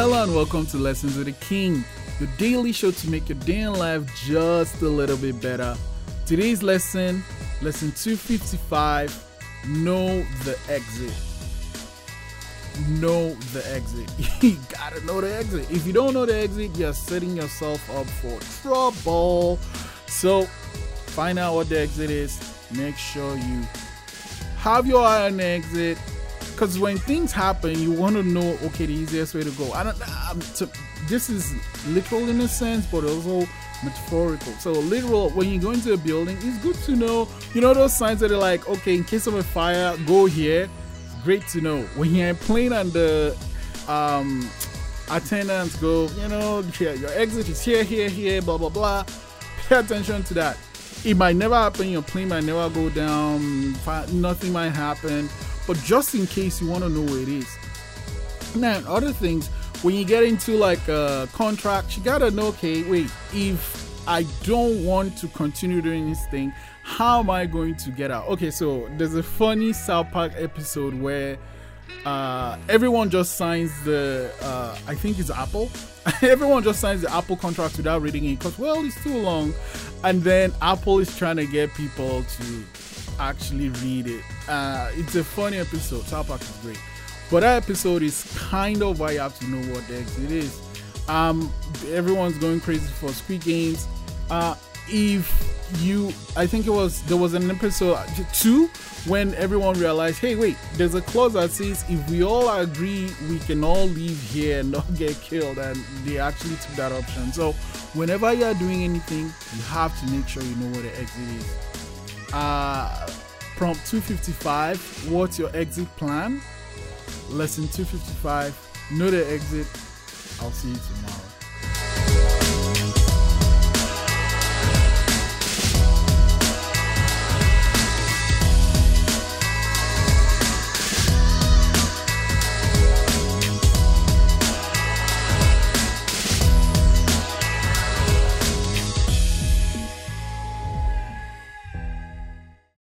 and welcome to Lessons with the King, your daily show to make your day in life just a little bit better. Today's lesson, lesson 255 Know the exit. Know the exit. you gotta know the exit. If you don't know the exit, you're setting yourself up for trouble. So, find out what the exit is. Make sure you have your eye on the exit because when things happen, you want to know okay the easiest way to go. I don't. Um, to, this is literal in a sense, but also metaphorical. So literal when you go into a building, it's good to know. You know those signs that are like, okay, in case of a fire, go here. great to know when you're in plane and the um, attendants go, you know, your exit is here, here, here, blah blah blah. Pay attention to that. It might never happen. Your plane might never go down. Nothing might happen but just in case you want to know where it is. Now, other things, when you get into like a contract, you gotta know, okay, wait, if I don't want to continue doing this thing, how am I going to get out? Okay, so there's a funny South Park episode where uh, everyone just signs the, uh, I think it's Apple. everyone just signs the Apple contract without reading it because, well, it's too long. And then Apple is trying to get people to actually read it. Uh, it's a funny episode. South Park is great, but that episode is kind of why you have to know what the exit is. Um, everyone's going crazy for Squid Games. Uh, if you, I think it was there was an episode two when everyone realized, hey, wait, there's a clause that says if we all agree, we can all leave here and not get killed, and they actually took that option. So, whenever you are doing anything, you have to make sure you know what the exit is. Uh, prompt 255 What's your exit plan? Lesson 255 Know the exit. I'll see you tomorrow.